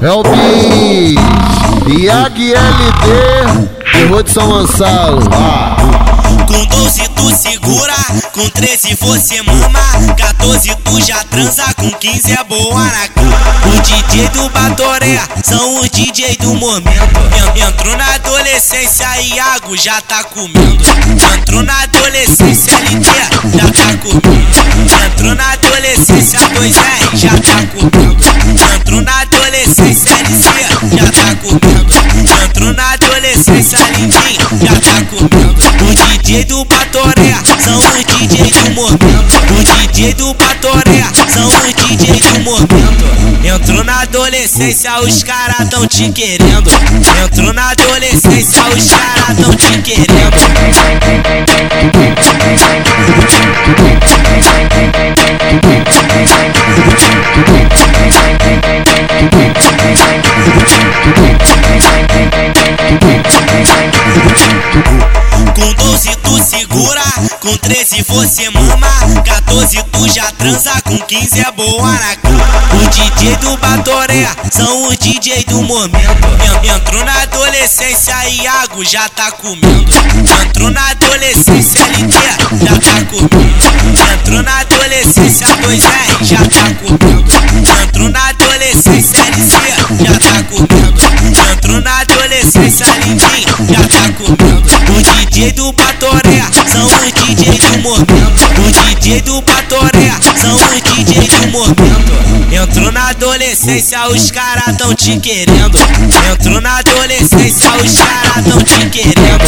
É o Bis, Iag LD, terror de São Gonçalo. Com 12 tu segura, com 13 você mama, 14 tu já transa, com 15 é boa na cama. O DJ do Batoré são os DJ do momento. Entrou na adolescência, Iago já tá comendo. Entrou na adolescência, LT já tá comendo. Entrou na adolescência, 2R já tá comendo. Entrou na adolescência, LC já tá. Entrou na adolescência, Lindinho já tá. O DJ do Batoré são os DJ do. O DJ do Batoré são os DJ do. Entrou na adolescência, os caras tão te querendo. Entrou na adolescência, os caras tão te querendo. Com 13 você mama, 14 tu já transa, com 15 é boa na cama. O DJ do Batoré são os DJ do momento. Entrou na adolescência, Iago já tá comendo. Entrou na adolescência, LT já tá comendo. Entrou na adolescência, 2R já tá comendo. Entrou na adolescência, LC já tá comendo. Entrou na adolescência, Lindinho já tá comendo. DJ do Batoré são os DJ do momento. O DJ do Batoré são os DJ do momento. Entrou na adolescência, os caras tão te querendo. Entrou na adolescência, os caras tão te querendo.